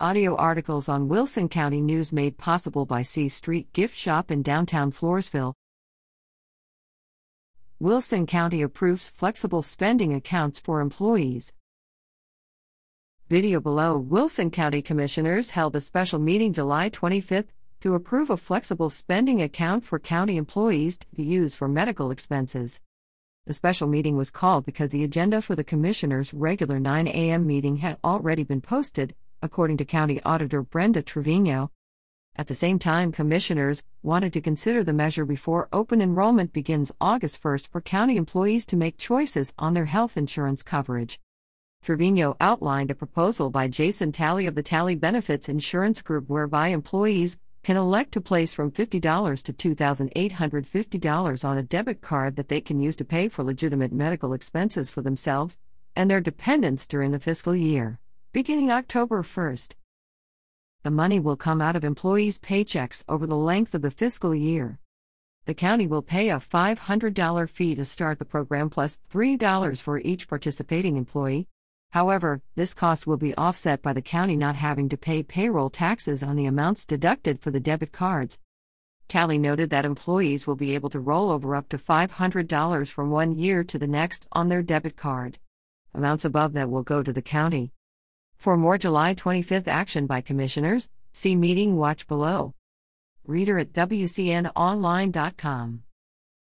Audio articles on Wilson County News made possible by C Street Gift Shop in downtown Floresville. Wilson County approves flexible spending accounts for employees. Video below Wilson County Commissioners held a special meeting July 25 to approve a flexible spending account for county employees to use for medical expenses. The special meeting was called because the agenda for the Commissioners' regular 9 a.m. meeting had already been posted according to County Auditor Brenda Trevino. At the same time, commissioners wanted to consider the measure before open enrollment begins August 1st for county employees to make choices on their health insurance coverage. Trevino outlined a proposal by Jason Talley of the Talley Benefits Insurance Group whereby employees can elect to place from $50 to $2,850 on a debit card that they can use to pay for legitimate medical expenses for themselves and their dependents during the fiscal year beginning October 1st. The money will come out of employees' paychecks over the length of the fiscal year. The county will pay a $500 fee to start the program plus $3 for each participating employee. However, this cost will be offset by the county not having to pay payroll taxes on the amounts deducted for the debit cards. Talley noted that employees will be able to roll over up to $500 from one year to the next on their debit card. Amounts above that will go to the county. For more July 25th action by commissioners, see meeting watch below. Reader at WCNOnline.com.